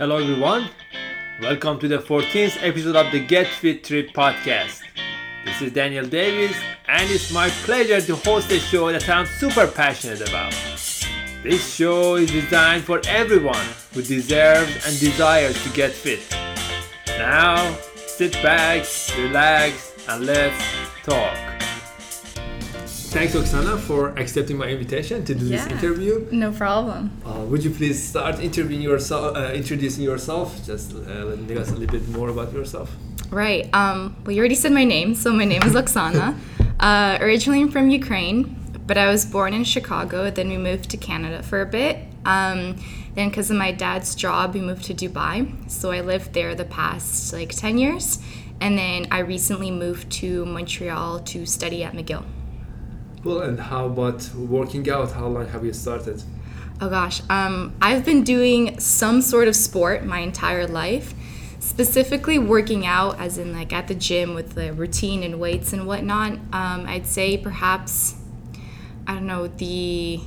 Hello, everyone. Welcome to the 14th episode of the Get Fit Trip podcast. This is Daniel Davis, and it's my pleasure to host a show that I'm super passionate about. This show is designed for everyone who deserves and desires to get fit. Now, sit back, relax, and let's talk. Thanks, Oksana, for accepting my invitation to do this Yeah. interview. No problem. Uh, would you please start interviewing yourself, uh, introducing yourself? Just uh, letting us a little bit more about yourself. Right. Um, well, you already said my name, so my name is Oksana. uh, originally, I'm from Ukraine, but I was born in Chicago. Then we moved to Canada for a bit. Um, then, because of my dad's job, we moved to Dubai. So I lived there the past like 10 years. And then I recently moved to Montreal to study at McGill. Cool. And how about working out? How long have you started? Oh gosh, um, I've been doing some sort of sport my entire life. Specifically, working out, as in like at the gym with the routine and weights and whatnot. Um, I'd say perhaps, I don't know, the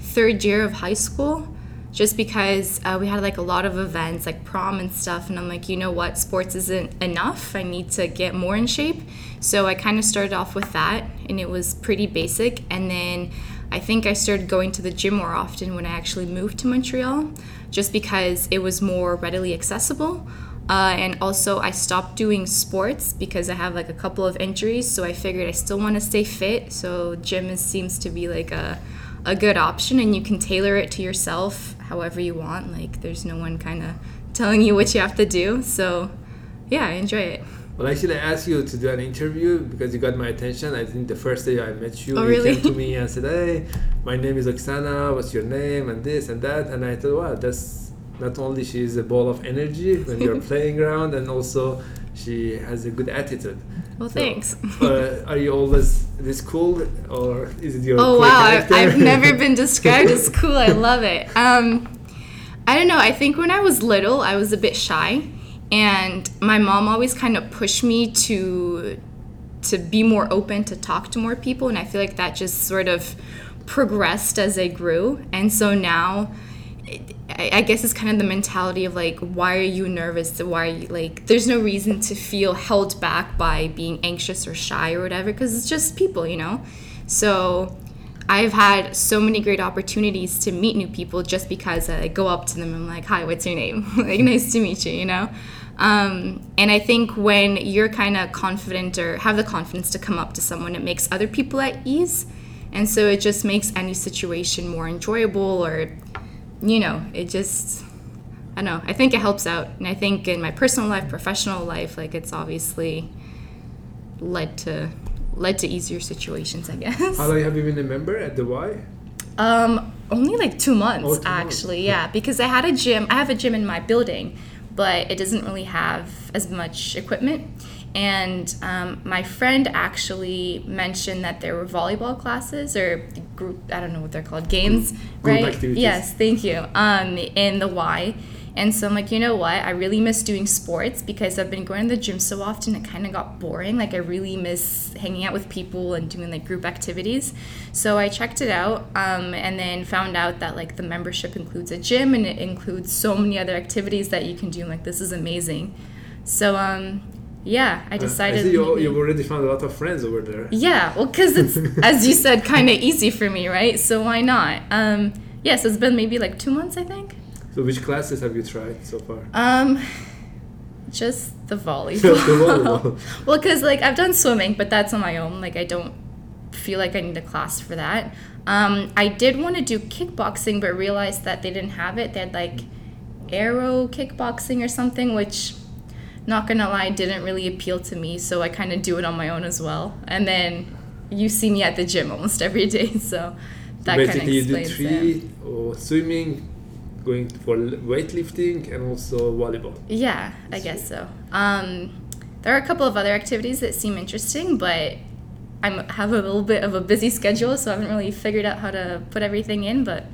third year of high school, just because uh, we had like a lot of events like prom and stuff, and I'm like, you know what, sports isn't enough. I need to get more in shape. So I kind of started off with that, and it was pretty basic. And then I think I started going to the gym more often when I actually moved to Montreal, just because it was more readily accessible. Uh, and also, I stopped doing sports because I have like a couple of injuries. So I figured I still want to stay fit. So gym is, seems to be like a, a good option, and you can tailor it to yourself however you want. Like there's no one kind of telling you what you have to do. So yeah, I enjoy it. Well, actually, I asked you to do an interview because you got my attention. I think the first day I met you, Oh, you really? came to me and said, "Hey, my name is Oksana. What's your name?" and this and that. And I thought, wow, that's not only she is a ball of energy when you're playing around, and also she has a good attitude. Well, So, thanks. uh, are you always this cool, or is it your? Oh wow, I've, character? I've never been described as cool. I love it. Um, I don't know. I think when I was little, I was a bit shy, and my mom always kind of pushed me to to be more open, to talk to more people, and I feel like that just sort of progressed as I grew, and so now. I guess it's kind of the mentality of like, why are you nervous? Why are you like, there's no reason to feel held back by being anxious or shy or whatever, because it's just people, you know? So I've had so many great opportunities to meet new people just because I go up to them and I'm like, hi, what's your name? like, nice to meet you, you know? Um, and I think when you're kind of confident or have the confidence to come up to someone, it makes other people at ease. And so it just makes any situation more enjoyable or you know, it just I don't know. I think it helps out. And I think in my personal life, professional life, like it's obviously led to led to easier situations, I guess. How long have you been a member at the Y? Um, only like two months Oh, two months. actually, yeah. Because I had a gym. I have a gym in my building, but it doesn't really have as much equipment. And um, my friend actually mentioned that there were volleyball classes or group. I don't know what they're called. Games, Group right? activities. Yes, thank you. Um, in the Y. And so I'm like, you know what? I really miss doing sports because I've been going to the gym so often. It kind of got boring. Like I really miss hanging out with people and doing like group activities. So I checked it out um, and then found out that like the membership includes a gym and it includes so many other activities that you can do. I'm like this is amazing. So um, yeah, I Uh, decided. I see you, you've already found a lot of friends over there. yeah, well, because it's as you said, kind of easy for me, right? So why not? Um, yes, it's been maybe like two months, I think. So, which classes have you tried so far? Um, just the volleyball. The volleyball. well, because like I've done swimming, but that's on my own. Like I don't feel like I need a class for that. Um, I did want to do kickboxing, but realized that they didn't have it. They had like aero kickboxing or something, which, not gonna lie, didn't really appeal to me. So I kind of do it on my own as well. And then you see me at the gym almost every day, so that kind of Basically, you do explains it. three or swimming, going for weightlifting, and also volleyball. Yeah, I guess so. Um, there are a couple of other activities that seem interesting, but I have a little bit of a busy schedule, so I haven't really figured out how to put everything in. But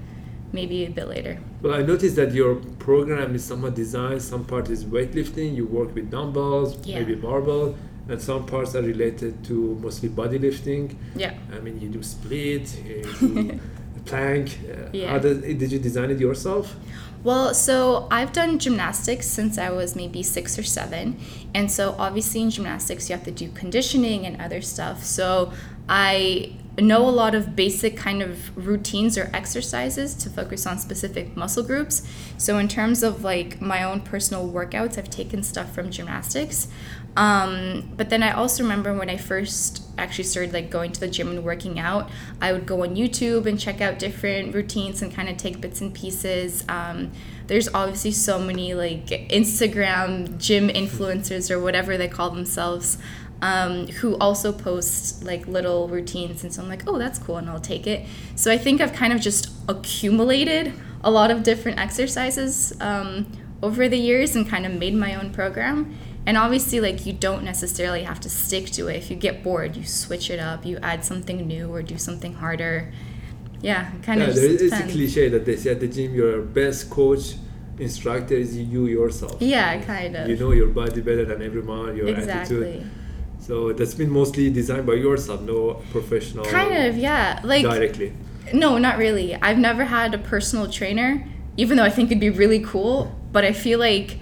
maybe a bit later. Well, I noticed that your program is somewhat designed. Some part is weightlifting. You work with dumbbells, Yeah. maybe barbell, and some parts are related to mostly body lifting. Yeah. I mean, you do split, you do plank. Uh, Yeah. How does, did you design it yourself? Well, so I've done gymnastics since I was maybe six or seven. And so obviously in gymnastics, you have to do conditioning and other stuff. So I know a lot of basic kind of routines or exercises to focus on specific muscle groups. So in terms of like my own personal workouts, I've taken stuff from gymnastics. Um, but then I also remember when I first actually started like going to the gym and working out, I would go on YouTube and check out different routines and kind of take bits and pieces. Um, there's obviously so many like Instagram gym influencers or whatever they call themselves um, who also posts like little routines. And so I'm like, oh, that's cool, and I'll take it. So I think I've kind of just accumulated a lot of different exercises um, over the years and kind of made my own program. And obviously, like, you don't necessarily have to stick to it. If you get bored, you switch it up, you add something new or do something harder. Yeah, kind yeah, of. there is a cliche that they say at the gym your best coach instructor is you yourself. Yeah, kind of. You know your body better than everyone, your exactly. attitude. So that's been mostly designed by yourself, no professional Kind of, yeah. Like, directly. No, not really. I've never had a personal trainer, even though I think it'd be really cool. But I feel like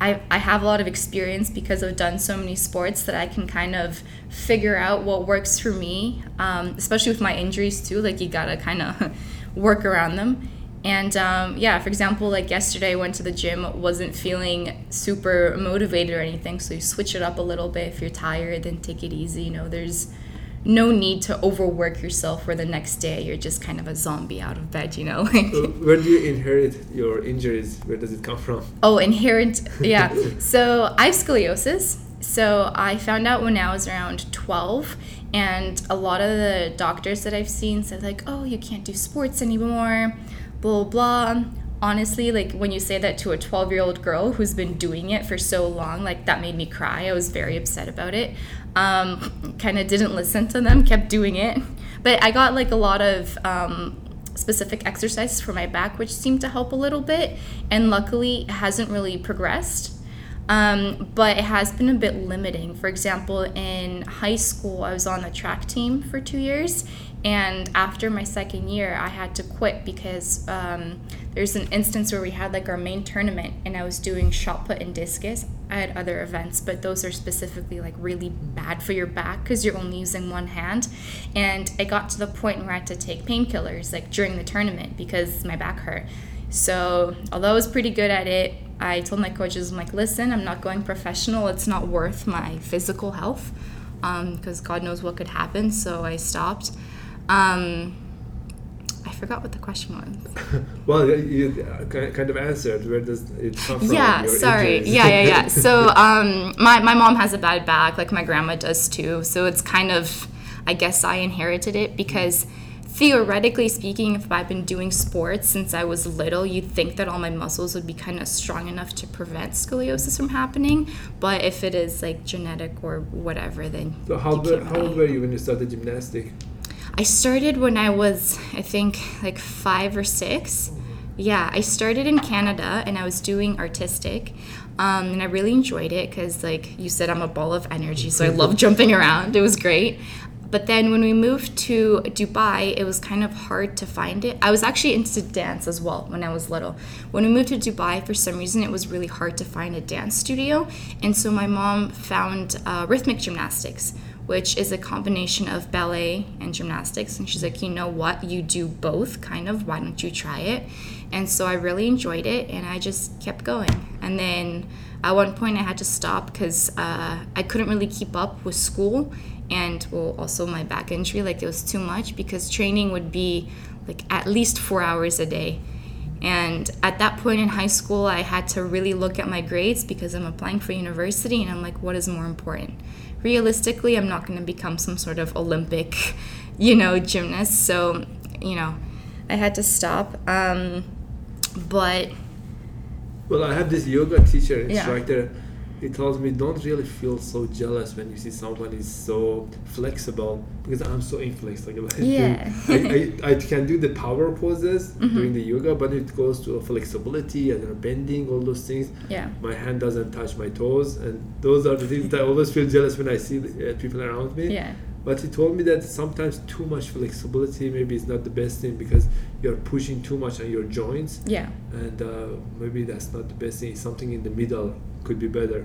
I, I have a lot of experience because I've done so many sports that I can kind of figure out what works for me, um, especially with my injuries too. Like, you gotta kind of work around them. And um, yeah, for example, like yesterday, I went to the gym, wasn't feeling super motivated or anything. So you switch it up a little bit. If you're tired, then take it easy. You know, there's no need to overwork yourself where the next day you're just kind of a zombie out of bed, you know? Where do you inherit your injuries? Where does it come from? oh, inherent, yeah. so I have scoliosis. So I found out when I was around 12, and a lot of the doctors that I've seen said, like, oh, you can't do sports anymore, blah, blah. Honestly, like when you say that to a 12 year old girl who's been doing it for so long, like that made me cry. I was very upset about it. Um, kind of didn't listen to them, kept doing it. But I got like a lot of um, specific exercises for my back, which seemed to help a little bit. And luckily, hasn't really progressed. Um, but it has been a bit limiting. For example, in high school, I was on the track team for two years, and after my second year, I had to quit because um, there's an instance where we had like our main tournament, and I was doing shot put and discus. I had other events, but those are specifically like really bad for your back because you're only using one hand. And it got to the point where I had to take painkillers like during the tournament because my back hurt. So, although I was pretty good at it, I told my coaches, I'm like, listen, I'm not going professional. It's not worth my physical health because God knows what could happen. So I stopped. Um, I forgot what the question was. Well, you- you kind of answered. Where does it come from? Yeah, sorry. injuries? Yeah, yeah, yeah. So um, my, my mom has a bad back, like my grandma does too. So it's kind of, I guess I inherited it because theoretically speaking, if I've been doing sports since I was little, you'd think that all my muscles would be kind of strong enough to prevent scoliosis from happening. But if it is like genetic or whatever, then So how, you old- can't how old were you when you started gymnastic? I started when I was, I think, like five or six. Yeah, I started in Canada and I was doing artistic. Um, and I really enjoyed it because, like you said, I'm a ball of energy, so I love jumping around. It was great. But then when we moved to Dubai, it was kind of hard to find it. I was actually into dance as well when I was little. When we moved to Dubai, for some reason, it was really hard to find a dance studio. And so my mom found uh, rhythmic gymnastics, which is a combination of ballet and gymnastics. And she's like, you know what? You do both, kind of. Why don't you try it? And so I really enjoyed it and I just kept going. And then at one point I had to stop because uh, I couldn't really keep up with school and well, also my back injury. Like it was too much because training would be like at least four hours a day. And at that point in high school, I had to really look at my grades because I'm applying for university and I'm like, what is more important? Realistically, I'm not going to become some sort of Olympic, you know, gymnast. So, you know, I had to stop. Um, but Well, I have this yoga teacher, Yeah. He tells me don't really feel so jealous when you see someone is so flexible because I'm so inflexible. I Yeah. I, I, I can do the power poses Mm-hmm. during the yoga, but it goes to flexibility and bending, all those things. yeah. My hand doesn't touch my toes, and those are the things that I always feel jealous when I see uh, people around me. Yeah. But he told me that sometimes too much flexibility maybe is not the best thing because you're pushing too much on your joints, Yeah. and uh, maybe that's not the best thing. Something in the middle could be better.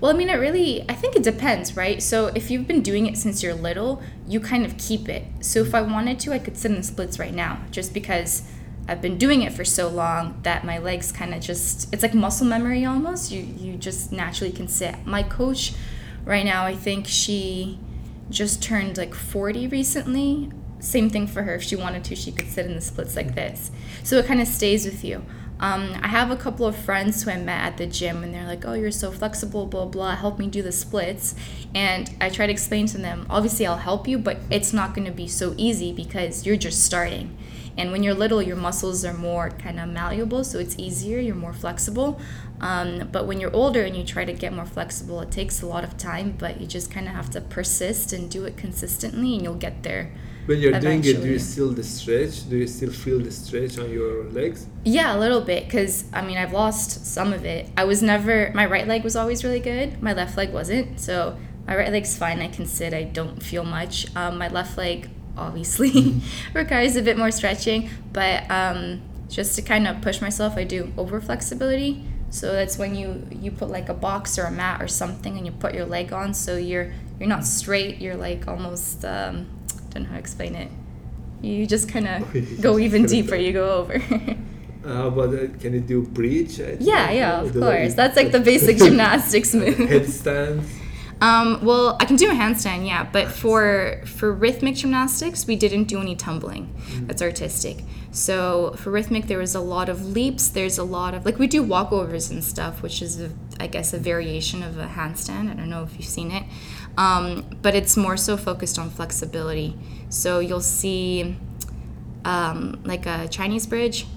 Well, I mean, it really, I think it depends, right? So if you've been doing it since you're little, you kind of keep it. So if I wanted to, I could sit in splits right now just because I've been doing it for so long that my legs kind of just, it's like muscle memory almost. You, you just naturally can sit. My coach right now, I think she just turned like 40 recently. Same thing for her. If she wanted to, she could sit in the splits like this. So it kind of stays with you. Um, I have a couple of friends who I met at the gym, and they're like, "Oh, you're so flexible, blah blah. Help me do the splits." And I try to explain to them, obviously, I'll help you, but it's not going to be so easy because you're just starting. And when you're little, your muscles are more kind of malleable, so it's easier. You're more flexible. Um, but when you're older and you try to get more flexible, it takes a lot of time. But you just kind of have to persist and do it consistently, and you'll get there. When you're doing it, do you still the stretch? Do you still feel the stretch on your legs? Yeah, a little bit because I mean I've lost some of it. I was never my right leg was always really good. My left leg wasn't. So my right leg's fine. I can sit. I don't feel much. Um, my left leg obviously requires a bit more stretching, but um, just to kind of push myself, I do over flexibility. So that's when you you put like a box or a mat or something, and you put your leg on, so you're you're not straight. You're like almost um, don't know how to explain it. You just kind of go even deeper. You go over. Uh, but uh, can you do bridge? Yeah, yeah, Uh, of course. That's like the basic gymnastics move. Headstands. Um, well, I can do a handstand, yeah, but for for rhythmic gymnastics, we didn't do any tumbling. That's artistic. So for rhythmic, there was a lot of leaps. There's a lot of like we do walkovers and stuff, which is a, I guess a variation of a handstand. I don't know if you've seen it, um, but it's more so focused on flexibility. So you'll see um, like a Chinese bridge,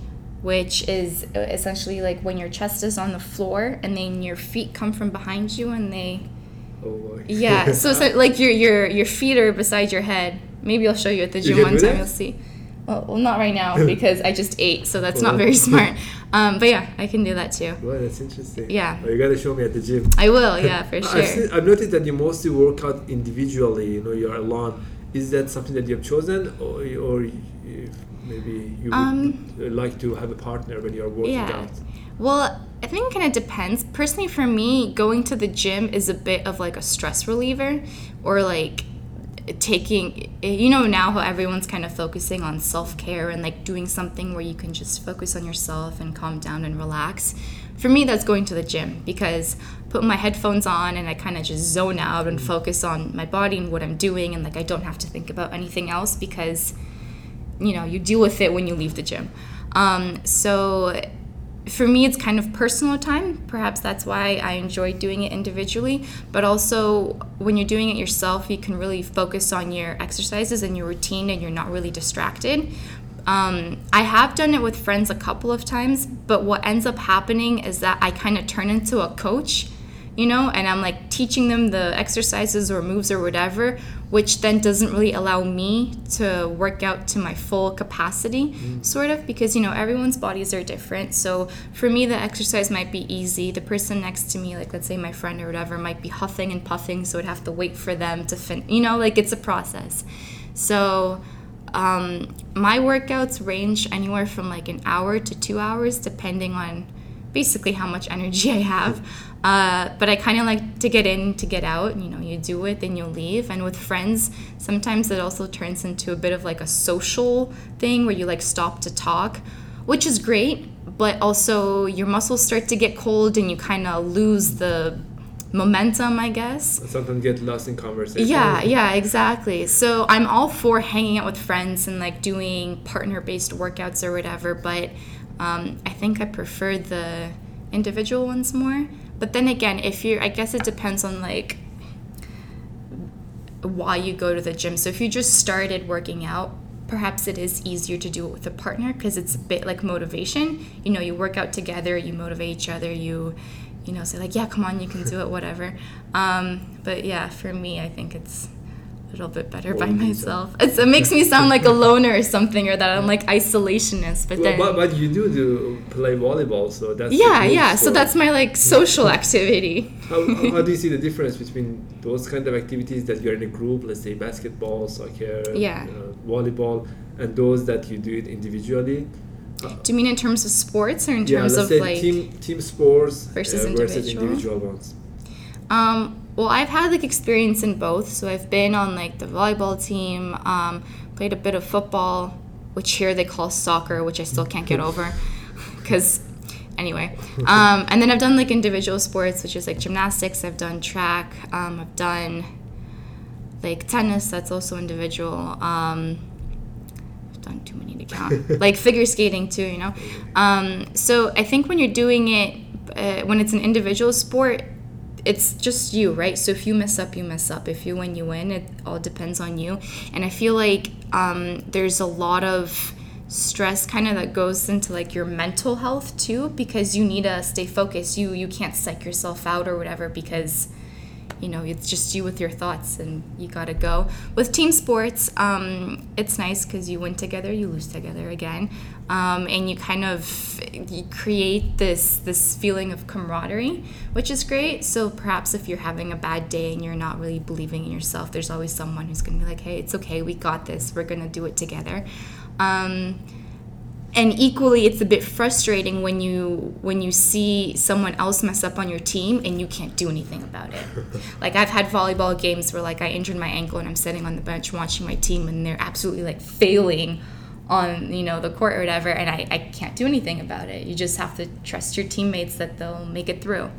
which is essentially like when your chest is on the floor and then your feet come from behind you and they Oh boy. yeah, so like- your your your feet are beside your head. Maybe I'll show you at the gym one time. You'll see. Well, well, not right now because I just ate, so that's not very smart. Um, but yeah, I can do that too. Well, that's interesting. Yeah. Oh, you gotta show me at the gym. I will, yeah, for I've, sure. seen, I've noticed that you mostly work out individually. You know, you're alone. Is that something that you have chosen, or, or maybe you would Um, like to have a partner when you're working Yeah. out? Well, I think it kind of depends. Personally, for me, going to the gym is a bit of like a stress reliever or like taking, you know, now how everyone's kind of focusing on self care and like doing something where you can just focus on yourself and calm down and relax. For me, that's going to the gym because I put my headphones on and I kind of just zone out and focus on my body and what I'm doing and like I don't have to think about anything else because you know you deal with it when you leave the gym um, so for me it's kind of personal time. Perhaps that's why i enjoy doing it individually but also when you're doing it yourself you can really focus on your exercises and your routine and you're not really distracted. Um, i have done it with friends a couple of times but what ends up happening is that i kind of turn into a coach you know, and I'm like teaching them the exercises or moves or whatever, which then doesn't really allow me to work out to my full capacity, sort of, because you know, everyone's bodies are different. So for me, the exercise might be easy. The person next to me, like let's say my friend or whatever, might be huffing and puffing, so I'd have to wait for them to fin, you know, like it's a process. So um, my workouts range anywhere from like an hour to two hours, depending on basically how much energy I have. Uh, but I kind of like to get in to get out. You know, you do it, then you leave. And with friends, sometimes it also turns into a bit of like a social thing where you like stop to talk, which is great. But also your muscles start to get cold and you kind of lose the momentum, I guess. Sometimes get lost in conversation. Yeah, yeah, exactly. So I'm all for hanging out with friends and like doing partner based workouts or whatever, but um, I think I prefer the individual ones more. But then again, if you're, I guess it depends on like why you go to the gym. So if you just started working out, perhaps it is easier to do it with a partner because it's a bit like motivation. You know, you work out together, you motivate each other, you, you know, say like, yeah, come on, you can do it, whatever. Um, but yeah, for me, I think it's little bit better by myself. It's, it makes me sound like a loner or something, or that I'm like isolationist. But Well, then, but, but you do do play volleyball, so that's yeah, yeah. So that's my like social activity. How, how do you see the difference between those kind of activities that you're in a group, let's say basketball, soccer, Yeah. uh, volleyball, and those that you do it individually? Do you mean in terms of sports or in yeah, terms let's of say like? team team sports versus uh, versus individual? individual ones. Um, well, I've had like experience in both. So I've been on like the volleyball team, um, played a bit of football, which here they call soccer, which I still can't get over. Because, anyway. Um, and then I've done like individual sports, which is like gymnastics. I've done track. Um, I've done like tennis, that's also individual. Um, I've done too many to count. like figure skating too, you know? Um, so I think when you're doing it, uh, when it's an individual sport, it's just you, right? So if you mess up, you mess up. If you win, you win. It all depends on you. And I feel like um, there's a lot of stress kind of that goes into like your mental health too because you need to stay focused. You you can't psych yourself out or whatever because you know it's just you with your thoughts and you gotta go with team sports um, it's nice because you win together you lose together again um, and you kind of you create this this feeling of camaraderie which is great. So perhaps if you're having a bad day and you're not really believing in yourself there's always someone who's gonna be like hey it's okay we got this we're gonna do it together. Um, and equally it's a bit frustrating when you when you see someone else mess up on your team and you can't do anything about it. Like i've had volleyball games where like i injured my ankle and i'm sitting on the bench watching my team and they're absolutely like failing on you know the court or whatever and i, I can't do anything about it you just have to trust your teammates that they'll make it through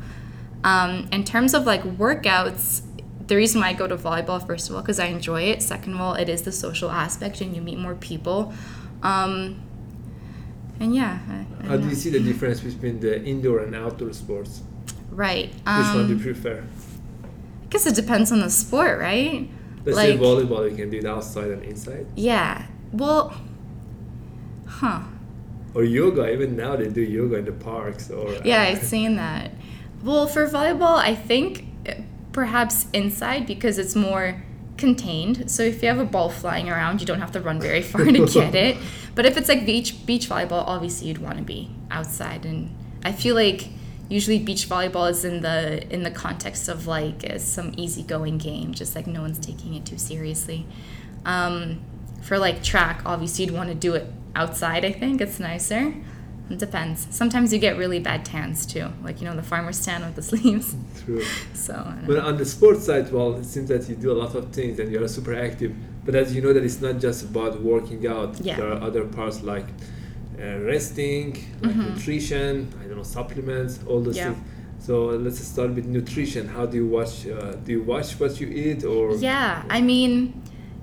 um, in terms of like workouts the reason why i go to volleyball first of all because i enjoy it second of all it is the social aspect and you meet more people um, and yeah I, I How don't do you see the difference between the indoor and outdoor sports? right Which one do you um, prefer? i guess it depends on the sport right Let's say like- volleyball, you can do it outside and inside. yeah well huh Or yoga, even now they do yoga in the parks. Or Yeah, I've seen that. Well, for volleyball, I think uh, perhaps inside because it's more contained. So if you have a ball flying around, you don't have to run very far to get it. But if it's like beach beach volleyball, obviously you'd want to be outside. And I feel like usually beach volleyball is in the in the context of like uh, some easygoing game, just like no one's taking it too seriously. Um, for like track, obviously you'd want to do it outside. I think it's nicer. It depends. Sometimes you get really bad tans too, like you know the farmer's tan with the sleeves. True. So But on the sports side, well, it seems that you do a lot of things and you're super active. But as you know, that it's not just about working out. Yeah. There are other parts like uh, resting, like Mhm. nutrition, I don't know, supplements, all those Yeah. things. So let's start with nutrition. How do you watch? Uh, do you watch what you eat, or yeah, I mean,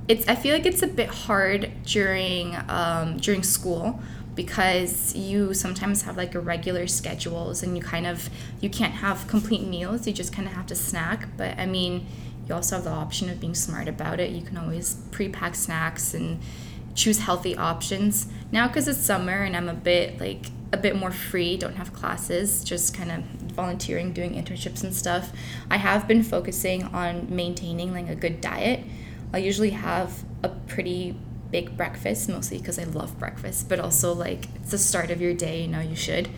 it's. I feel like it's a bit hard during um, during school because you sometimes have like irregular schedules and you kind of you can't have complete meals. You just kind of have to snack. But I mean, you also have the option of being smart about it. You can always pre-pack snacks and choose healthy options. Now, because it's summer and I'm a bit like a bit more free, don't have classes, just kind of volunteering, doing internships and stuff. I have been focusing on maintaining like a good diet. I usually have a pretty big breakfast, mostly because I love breakfast, but also like it's the start of your day, you know, you should.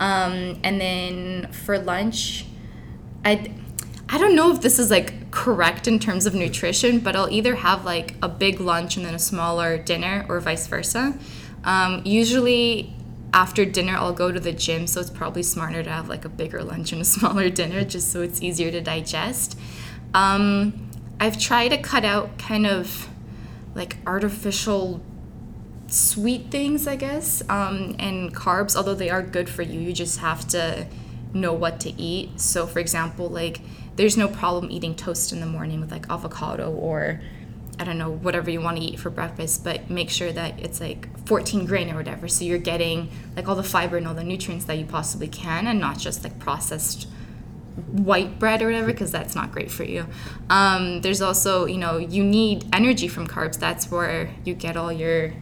Um, and then for lunch, I I don't know if this is like correct in terms of nutrition, but I'll either have like a big lunch and then a smaller dinner, or vice versa. Um, usually, after dinner, I'll go to the gym, so it's probably smarter to have like a bigger lunch and a smaller dinner, just so it's easier to digest. Um, I've tried to cut out kind of like artificial sweet things, I guess, um, and carbs, although they are good for you. You just have to know what to eat. So, for example, like there's no problem eating toast in the morning with like avocado or I don't know, whatever you want to eat for breakfast, but make sure that it's like 14 grain or whatever. So you're getting like all the fiber and all the nutrients that you possibly can and not just like processed white bread or whatever because that's not great for you um, there's also you know you need energy from carbs that's where you get all your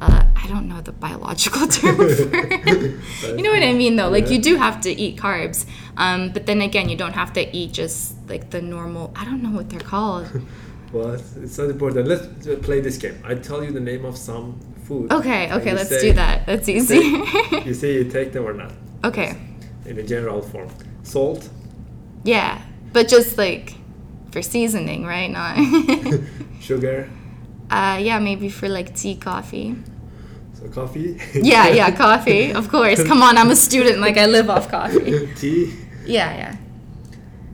uh, i don't know the biological term for it. you know what i mean though like you do have to eat carbs um, but then again you don't have to eat just like the normal i don't know what they're called well, it's not important. Let's uh, play this game. I tell you the name of some food. Okay, okay, let's say- do that. That's you easy. say- You say you take them or not okay. in a general form. Salt, Yeah, but just like for seasoning, right? Not. sugar, uh, yeah, maybe for like tea, coffee. so coffee. Yeah, yeah, coffee. Of course. Come on, I'm a student. Like I live off coffee. Tea, Yeah, yeah,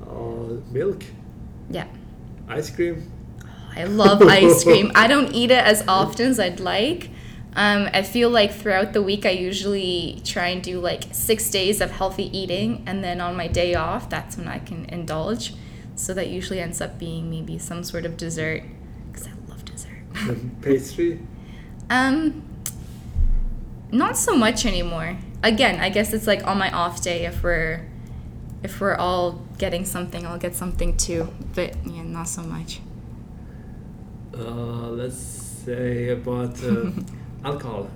uh, milk, yeah. ice cream. I love ice cream. I don't eat it as often as I'd like. Um, I feel like throughout the week, I usually try and do like six days of healthy eating, and then on my day off, that's when I can indulge. So that usually ends up being maybe some sort of dessert, because I love dessert. Pastry. um, not so much anymore. Again, I guess it's like on my off day if we're if we're all getting something, I'll get something too. But yeah, not so much. Uh, let's say about uh, alcohol.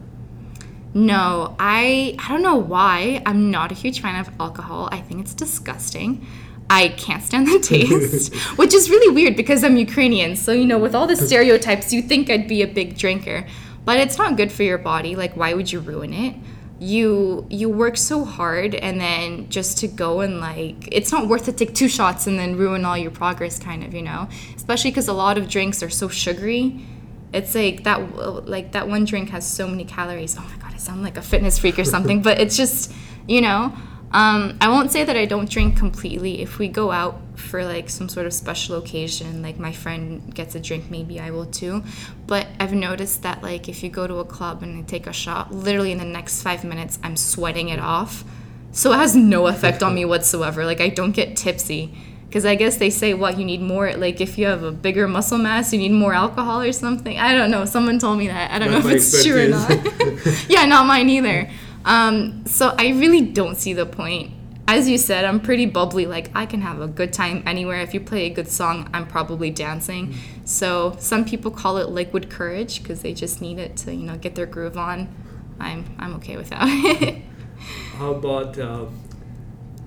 No, I I don't know why. I'm not a huge fan of alcohol. I think it's disgusting. I can't stand the taste, which is really weird because I'm Ukrainian. So, you know, with all the stereotypes, you think I'd be a big drinker. But it's not good for your body. Like why would you ruin it? You you work so hard and then just to go and like it's not worth to take two shots and then ruin all your progress kind of, you know? Especially cuz a lot of drinks are so sugary it's like that like that one drink has so many calories. Oh my god i sound like a fitness freak or something but it's just you know um, i won't say that i don't drink completely. If we go out for like some sort of special occasion like my friend gets a drink maybe i will too. But i've noticed that like if you go to a club and you take a shot literally in the next five minutes i'm sweating it off. So it has no effect on me whatsoever. Like i don't get tipsy because I guess they say what you need more like if you have a bigger muscle mass you need more alcohol or something. I don't know. Someone told me that. I don't Not know if it's true or not. yeah, not mine either. Um, so I really don't see the point. As you said, I'm pretty bubbly. Like I can have a good time anywhere. If you play a good song, I'm probably dancing. So some people call it liquid courage because they just need it to you know get their groove on. I'm I'm okay with that. How about uh,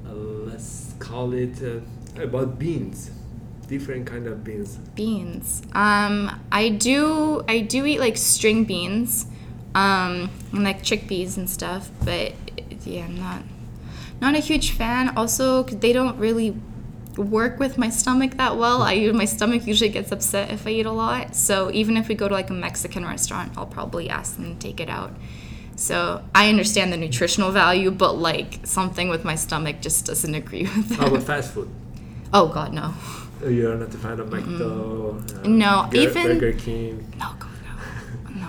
uh, let's call it uh, about beans, different kind of beans. beans. Um, I do I do eat like string beans, um, and like chickpeas and stuff. But yeah, I'm not not a huge fan. Also, 'cause they don't really work with my stomach that well. I my stomach usually gets upset if I eat a lot. So even if we go to like a Mexican restaurant, I'll probably ask them to take it out. So I understand the nutritional value, but like something with my stomach just doesn't agree with How about fast food? Oh God, no. Uh, You're not a fan of McDo, uh, No, Gur- even- Burger King. No, God, no. No.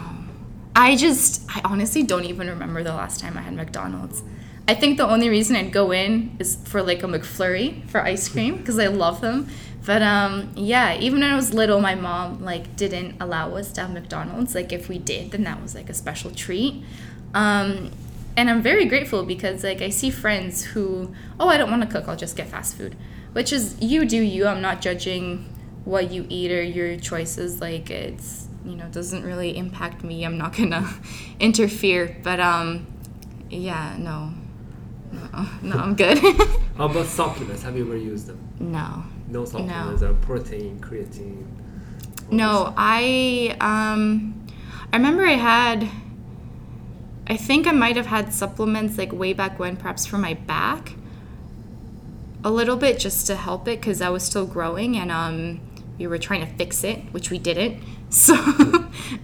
I just, I honestly don't even remember the last time I had McDonald's. I think the only reason I'd go in is for like a McFlurry for ice cream because I love them. But um, yeah, even when I was little, my mom like didn't allow us to have McDonald's. Like if we did, then that was like a special treat. Um, and I'm very grateful because like I see friends who, oh, I don't want to cook, I'll just get fast food. Which is you do you. I'm not judging what you eat or your choices. Like it's you know doesn't really impact me. I'm not gonna interfere. But um, yeah, no, no, no, I'm good. How about supplements? Have you ever used them? no. No supplements. Uh, protein, creatine. No, I um I remember I had I think I might have had supplements like way back when perhaps for my back a little bit just to help it cuz I was still growing and um we were trying to fix it, which we didn't. So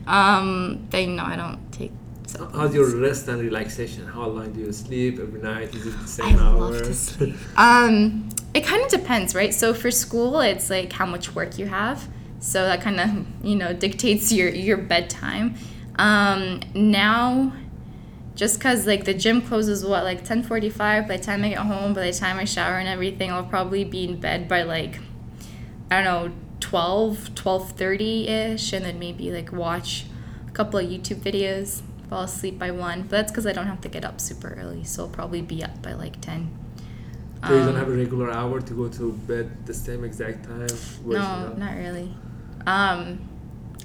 um then no, I don't take supplements. How's your rest and relaxation? How long do you sleep every night? Is it the I same hour? love to sleep. Um, it kind of depends, right? So for school, it's like how much work you have. So that kind of you know dictates your your bedtime. Um, now, just cause like the gym closes what like ten forty five. By the time I get home, by the time I shower and everything, I'll probably be in bed by like I don't know 12 12:30 ish, and then maybe like watch a couple of YouTube videos. Fall asleep by one, but that's because I don't have to get up super early, so I'll probably be up by like ten. So you don't Um, have a regular hour to go to bed the same exact time? No, not really. Um,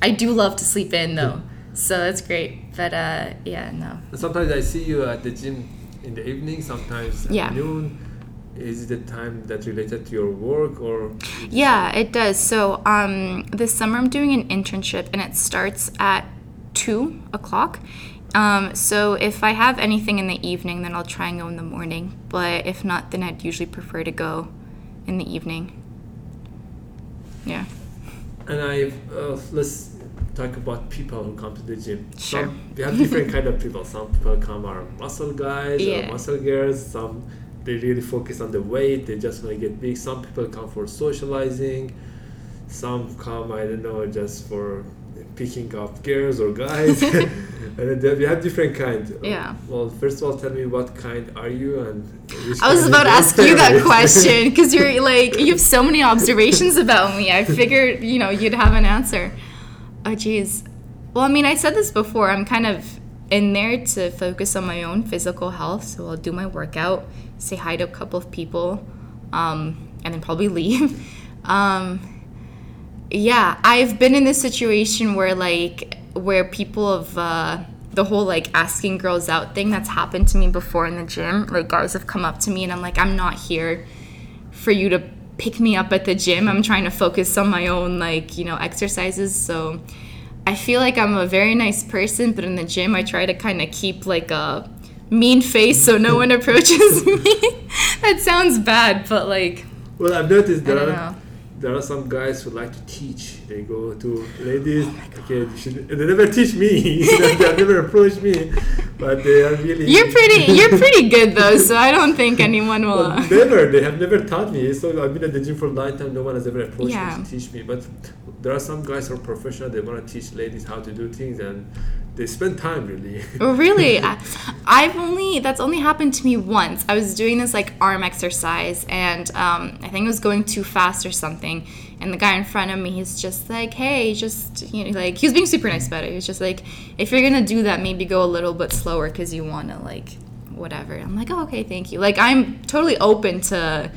I do love to sleep in though, so that's great. But uh, yeah, no. Sometimes I see you at the gym in the evening, sometimes at Yeah. noon. is the time that related to your work or? Yeah, it does. So um, this summer I'm doing an internship and it starts at two o'clock. Um, so if I have anything in the evening, then I'll try and go in the morning. But if not, then I'd usually prefer to go in the evening. Yeah. And I uh, let's talk about people who come to the gym. Sure. Some, we have different kind of people. Some people come are muscle guys Yeah. or muscle girls. Some they really focus on the weight. They just want to get big. Some people come for socializing. Some come I don't know just for picking up girls or guys. and then we have different kind. Yeah. Well, first of all, tell me what kind are you and. I was about to ask you that question because you're like you have so many observations about me. I figured you know you'd have an answer. Oh geez. Well, I mean, I said this before. I'm kind of in there to focus on my own physical health. So I'll do my workout, say hi to a couple of people, um, and then probably leave. Um, yeah, I've been in this situation where like where people have uh, the whole like asking girls out thing that's happened to me before in the gym. Like guys have come up to me and I'm like, I'm not here for you to pick me up at the gym. I'm trying to focus on my own like you know exercises. So I feel like I'm a very nice person, but in the gym I try to kind of keep like a mean face so no one approaches me. that sounds bad, but like Well, I've noticed there are there are some guys who like to teach. They go to ladies. okay, you should, they never teach me. they have never approached me, but they are really. You're pretty. You're pretty good though, so I don't think anyone will. Well, uh, never. They have never taught me. So I've been at the gym for a long time. No one has ever approached Yeah. me to teach me. But there are some guys who are professional. They want to teach ladies how to do things, and they spend time really. Oh, really? I, I've only that's only happened to me once. I was doing this like arm exercise, and um, I think it was going too fast or something. And the guy in front of me, he's just like, "Hey, just you know, like he was being super nice about it. He was just like, if you're gonna do that, maybe go a little bit slower because you wanna like whatever." I'm like, "Oh, okay, thank you." Like I'm totally open to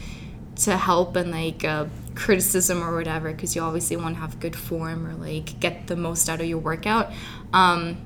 to help and like uh, criticism or whatever because you obviously want to have good form or like get the most out of your workout. Um,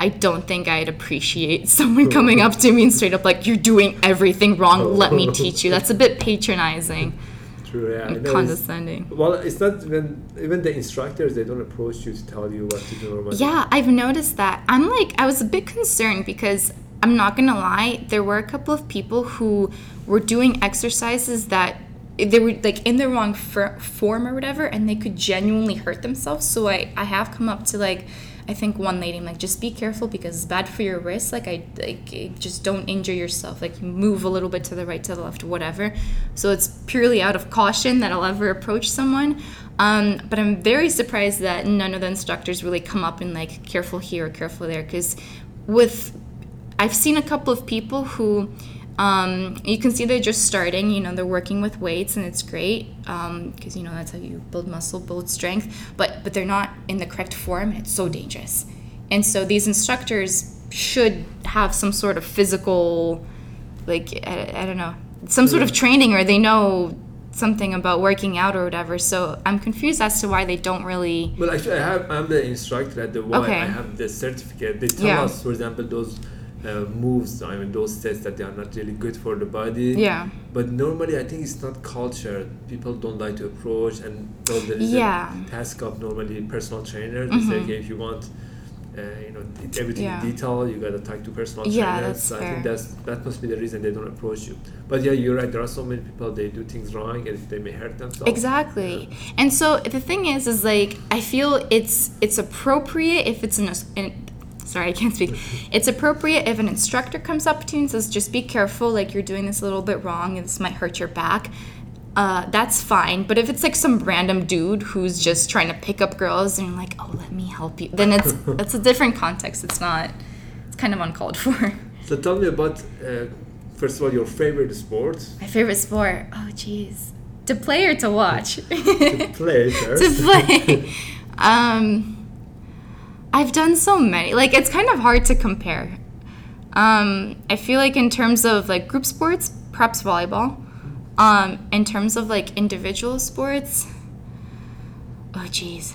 I don't think I'd appreciate someone coming up to me and straight up like, "You're doing everything wrong. Let me teach you." That's a bit patronizing, True. Yeah. And know it's- condescending. well, it's not even even the instructors. They don't approach you to tell you what to do normally. Yeah, I've noticed that. I'm like, I was a bit concerned because I'm not gonna lie, there were a couple of people who were doing exercises that they were like in the wrong form or whatever, and they could genuinely hurt themselves. So I, I have come up to like, I think one lady, I'm like, just be careful because it's bad for your wrist. Like I like just don't injure yourself. Like move a little bit to the right, to the left, whatever. So it's purely out of caution that I'll ever approach someone. Um, but I'm very surprised that none of the instructors really come up and like careful here or careful there because with I've seen a couple of people who um, you can see they're just starting. You know, they're working with weights, and it's great because you know that's how you build muscle, build strength. But but they're not in the correct form, and it's so dangerous. And so these instructors should have some sort of physical, like I, I don't know, some sort of training, or they know something about working out or whatever. So I'm confused as to why they don't really. Well, actually, I have. I'm the instructor at the Y. Okay. I have the certificate. They tell Yeah. us, for example, those uh, moves. I mean, those sets that they are not really good for the body. Yeah. But normally, I think it's not culture. People don't like to approach, and well, there is Yeah. Mm-hmm. a task of normally personal trainer. They say, okay, if you want. Uh, you know everything Yeah. in detail. You gotta talk to personal Yeah, trainers. that's so I think that's that must be the reason they don't approach you. But yeah, you're right. There are so many people they do things wrong and they may hurt themselves. Exactly. And so the thing is, is like I feel it's it's appropriate if it's an, an sorry I can't speak. It's appropriate if an instructor comes up to you and says, "Just be careful. Like you're doing this a little bit wrong, and this might hurt your back." Uh, that's fine. But if it's like some random dude who's just trying to pick up girls and you're like, "Oh, let me help you," then it's that's a different context. It's not. It's kind of uncalled for. So tell me about uh, first of all your favorite sport My favorite sport. Oh, jeez. To play or to watch? to play first. to play. um, I've done so many. Like it's kind of hard to compare. Um, I feel like in terms of like group sports, perhaps volleyball. Um, in terms of like individual sports, oh jeez.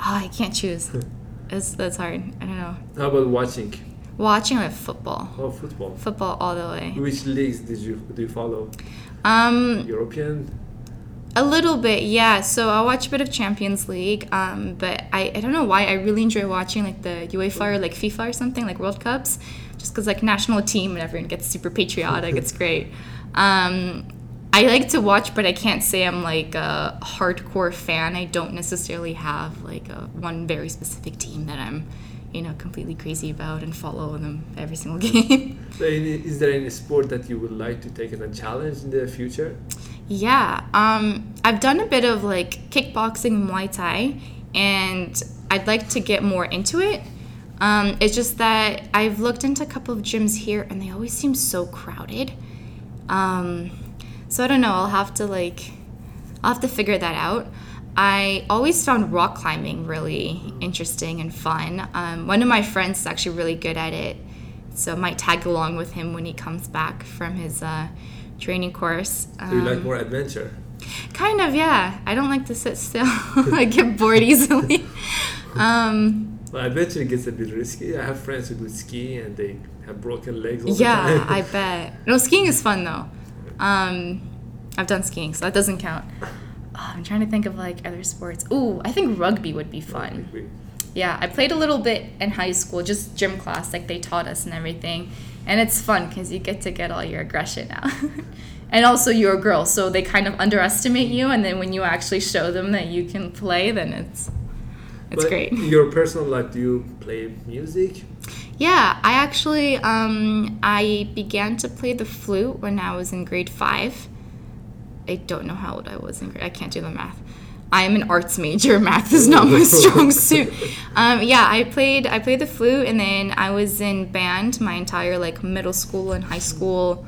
Oh, I can't choose. It's, that's hard. I don't know. How about watching? Watching like football, Oh, football. football all the way. Which leagues did you do you follow? Um, European. A little bit, yeah. So I watch a bit of Champions League, um, but I, I don't know why I really enjoy watching like the UEFA or like FIFA or something like World Cups, just because like national team and everyone gets super patriotic. it's great. Um, I like to watch, but I can't say I'm like a hardcore fan. I don't necessarily have like a, one very specific team that I'm, you know, completely crazy about and follow them every single game. So is there any sport that you would like to take as a challenge in the future? Yeah, um, I've done a bit of like kickboxing and Muay Thai, and I'd like to get more into it. Um, it's just that I've looked into a couple of gyms here, and they always seem so crowded. Um, so I don't know. I'll have to like, I'll have to figure that out. I always found rock climbing really interesting and fun. Um, one of my friends is actually really good at it, so I might tag along with him when he comes back from his uh, training course. So you like Um, more adventure? Kind of, yeah. I don't like to sit still. I get bored easily. um, Well, adventure gets a bit risky. I have friends who do ski and they have broken legs all yeah, the time. I bet. No, skiing is fun though. Um, I've done skiing, so that doesn't count. Oh, I'm trying to think of like other sports. Ooh, I think rugby would be fun. Yeah, I played a little bit in high school, just gym class, like they taught us and everything. And it's fun because you get to get all your aggression out. and also, you're a girl, so they kind of underestimate you. And then when you actually show them that you can play, then it's it's But great. your personal life, do you play music? Yeah, I actually um, I began to play the flute when I was in grade five. I don't know how old I was in grade. I can't do the math. I am an arts major. Math is not my strong suit. Um, yeah, I played I played the flute, and then I was in band my entire like middle school and high school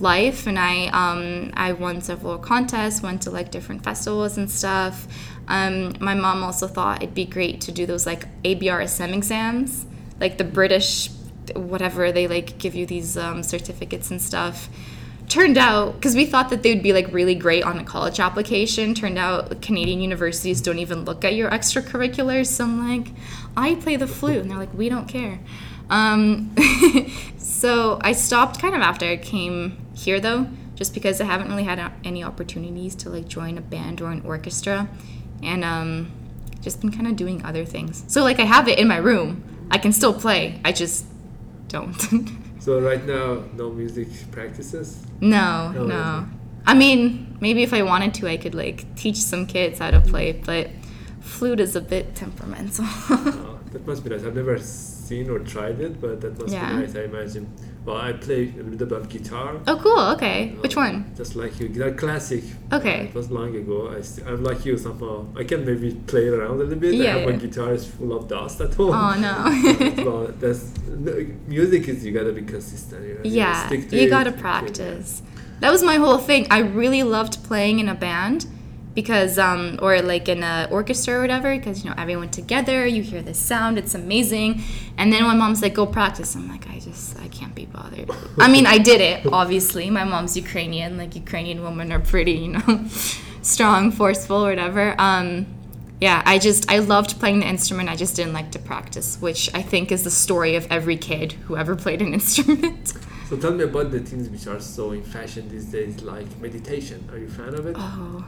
life, and I um, I won several contests, went to like different festivals and stuff. Um, my mom also thought it'd be great to do those like ABRSM exams, like the British whatever they like give you these um, certificates and stuff turned out because we thought that they would be like really great on a college application. Turned out canadian universities don't even look at your extracurriculars. So i'm like i play the flute. And they're like we don't care. Um, so i stopped kind of after i came here though just because i haven't really had any opportunities to like join a band or an orchestra. And um, just been kind of doing other things. So like i have it in my room. I can still play. I just don't So right now, no music practices. No, oh, No, no. I mean, maybe if I wanted to, I could like teach some kids how to play, but flute is a bit temperamental. Oh, that must be nice. I've never seen or tried it, but that must Yeah. be nice. I imagine. Well, I play a little bit of guitar. oh, cool. Okay. Which Uh, one? Just like you, guitar classic. Okay. It was long ago. I st- I'm like you somehow. I can maybe play around a little bit. I Yeah, have my guitar is full of dust at home. Oh no. well, that's no, music is you gotta be consistent. You know? You gotta yeah, stick to you gotta practice. That was my whole thing. I really loved playing in a band because, um, or like in an orchestra or whatever, because you know everyone together, you hear the sound, it's amazing. And then my mom's like, "Go practice." I'm like, I just, I can't be bothered. I mean, I did it. Obviously, my mom's Ukrainian. Like Ukrainian women are pretty, you know, strong, forceful, whatever. Um, yeah, I just I loved playing the instrument. I just didn't like to practice, which I think is the story of every kid who ever played an instrument. So tell me about the things which are so in fashion these days, like meditation. Are you a fan of it? Oh,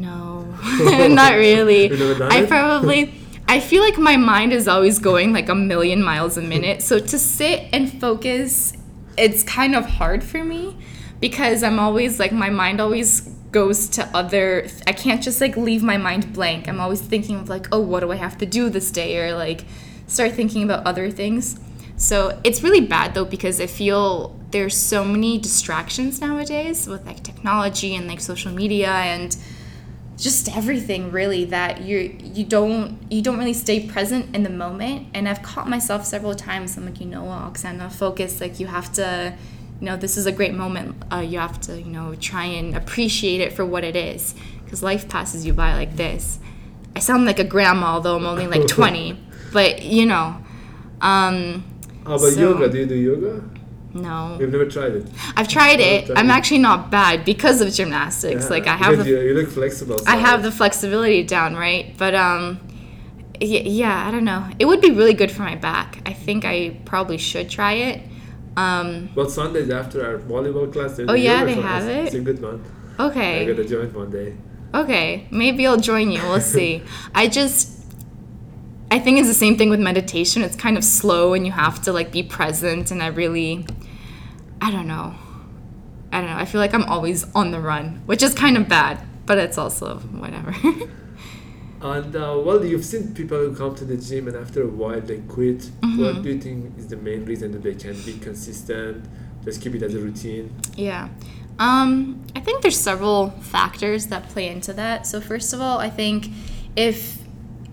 no, not really. You've never done I probably, I feel like my mind is always going like a million miles a minute. So to sit and focus, it's kind of hard for me because I'm always like, my mind always goes to other, I can't just like leave my mind blank. I'm always thinking of like, oh, what do I have to do this day? Or like start thinking about other things. So it's really bad though because I feel there's so many distractions nowadays with like technology and like social media and just everything really that you you don't you don't really stay present in the moment and I've caught myself several times I'm like you know what Oksana focus like you have to you know this is a great moment uh, you have to you know try and appreciate it for what it is because life passes you by like this I sound like a grandma although I'm only like 20 but you know um How about so- yoga? Do you do yoga? No You've never tried it. I've tried it tried I'm it. actually not bad because of gymnastics Yeah, like I have because the you, look flexible. I have the flexibility down, right? But um, yeah, I don't know. It would be really good for my back. I think I probably should try it. Um, But Sundays after our volleyball class, Oh, yeah, they have it? It's a good one. Okay. I gotta join one day. Okay, maybe I'll join you. We'll see. I just I think it's the same thing with meditation. It's kind of slow and you have to like be present and I really I don't know. I don't know. I feel like I'm always on the run, which is kind of bad, but it's also whatever. And uh, well, you've seen people who come to the gym and after a while they quit. Mm-hmm. What do you think is the main reason that they can't be consistent? Just keep it as a routine. Yeah. Um, I think there's several factors that play into that. So first of all, I think if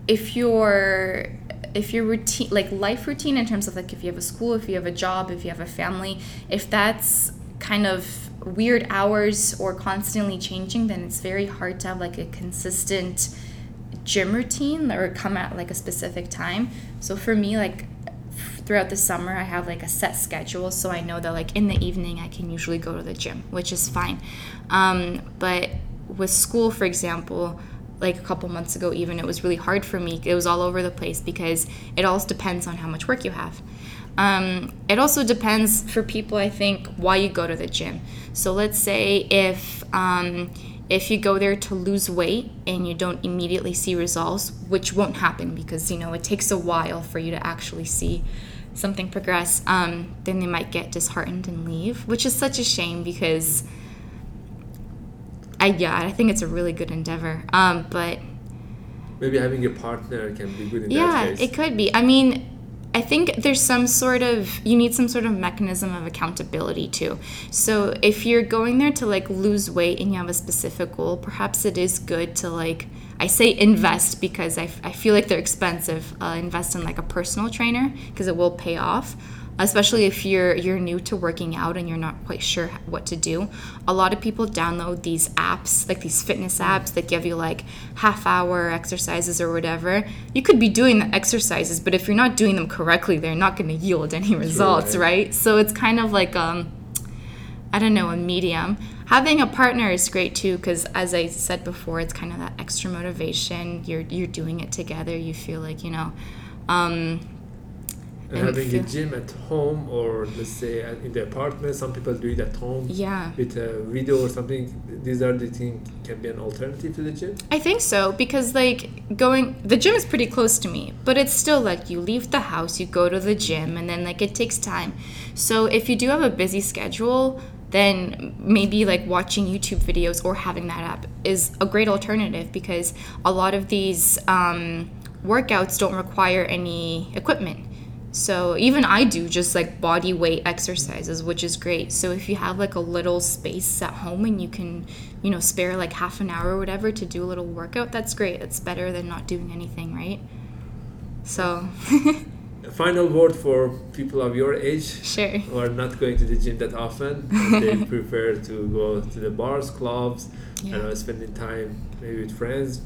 if your if your routine like life routine in terms of like if you have a school, if you have a job, if you have a family, if that's kind of weird hours or constantly changing, then it's very hard to have like a consistent gym routine or come at like a specific time. So for me, like throughout the summer, I have like a set schedule, so I know that like in the evening I can usually go to the gym, which is fine. Um, but with school, for example, like a couple months ago, even it was really hard for me. It was all over the place because it all depends on how much work you have. Um, it also depends for people, I think, why you go to the gym. So let's say if um, if you go there to lose weight and you don't immediately see results, which won't happen because you know it takes a while for you to actually see something progress, um, then they might get disheartened and leave, which is such a shame because I yeah I think it's a really good endeavor. Um, but Maybe having a partner can be good in yeah, that case. it could be. I mean, I think there's some sort of you need some sort of mechanism of accountability too. So if you're going there to like lose weight and you have a specific goal, perhaps it is good to like I say invest because I, I feel like they're expensive. Uh, invest in like a personal trainer because it will pay off. Especially if you're you're new to working out and you're not quite sure what to do. A lot of people download these apps, like these fitness apps that give you like half hour exercises or whatever. You could be doing the exercises, but if you're not doing them correctly, they're not going to yield any results, right. right? So it's kind of like um I don't know, a medium. Having a partner is great too because as I said before, it's kind of that extra motivation. You're you're doing it together. You feel like, you know, um and having a gym at home or let's say in the apartment, some people do it at home yeah. with a video or something. These are the things can be an alternative to the gym. I think so because like going the gym is pretty close to me, but it's still like you leave the house, you go to the gym and then like it takes time. So if you do have a busy schedule, then maybe like watching YouTube videos or having that app is a great alternative because a lot of these um, workouts don't require any equipment. So even I do just like body weight exercises, which is great. So if you have like a little space at home and you can, you know, spare like half an hour or whatever to do a little workout, that's great. It's better than not doing anything, right? So, A final word for people of your age sure. who are not going to the gym that often. they prefer to go to the bars, clubs, Yeah. and spending time maybe with friends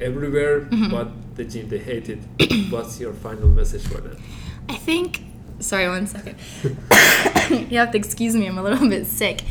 everywhere, Mm-hmm. but the gym they hate it. What's your final message for them? I think. Sorry, one second. you have to excuse me. I'm a little bit sick.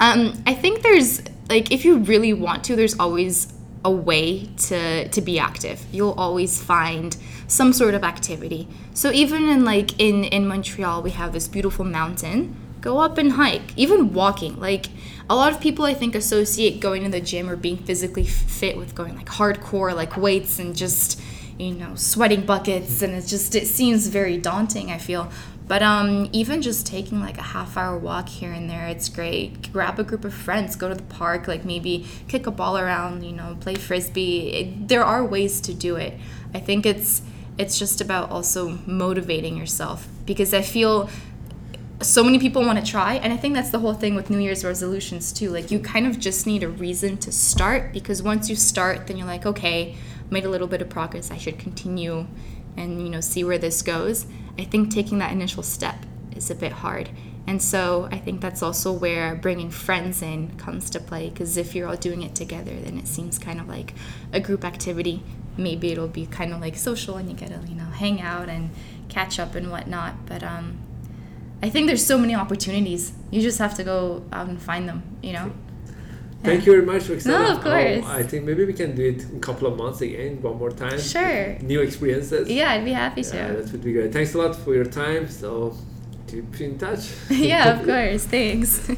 Um, I think there's like if you really want to, there's always a way to to be active. You'll always find some sort of activity. So even in like in in Montreal, we have this beautiful mountain. Go up and hike. Even walking, like a lot of people I think associate going to the gym or being physically fit with going like hardcore like weights and just you know sweating buckets and it's just it seems very daunting i feel. But um even just taking like a half hour walk here and there it's great. Grab a group of friends go to the park like maybe kick a ball around you know play frisbee. It, there are ways to do it. I think it's it's just about also motivating yourself because i feel so many people want to try and i think that's the whole thing with new year's resolutions too like you kind of just need a reason to start because once you start then you're like okay made a little bit of progress i should continue and you know see where this goes. I think taking that initial step is a bit hard and so i think that's also where bringing friends in comes to play because if you're all doing it together then it seems kind of like a group activity. Maybe it'll be kind of like social and you get to you know hang out and catch up and whatnot but um I think there's so many opportunities. You just have to go out and find them, you know? Thank you very much, Roxana. No, of course. Um, I think maybe we can do it in a couple of months again, one more time. Sure. New experiences. Yeah, I'd be happy to. Yeah, that would be great. Thanks a lot for your time. So keep in touch. yeah, of course. Thanks.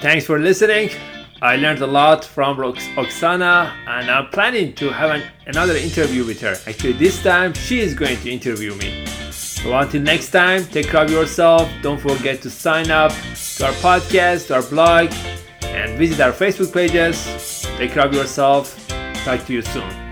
Thanks for listening. I learned a lot from Rox- Oksana and I'm planning to have an, another interview with her. Actually, this time she is going to interview me. So until next time, take care of yourself. Don't forget to sign up to our podcast, to our blog, and visit our Facebook pages. Take care of yourself. Talk to you soon.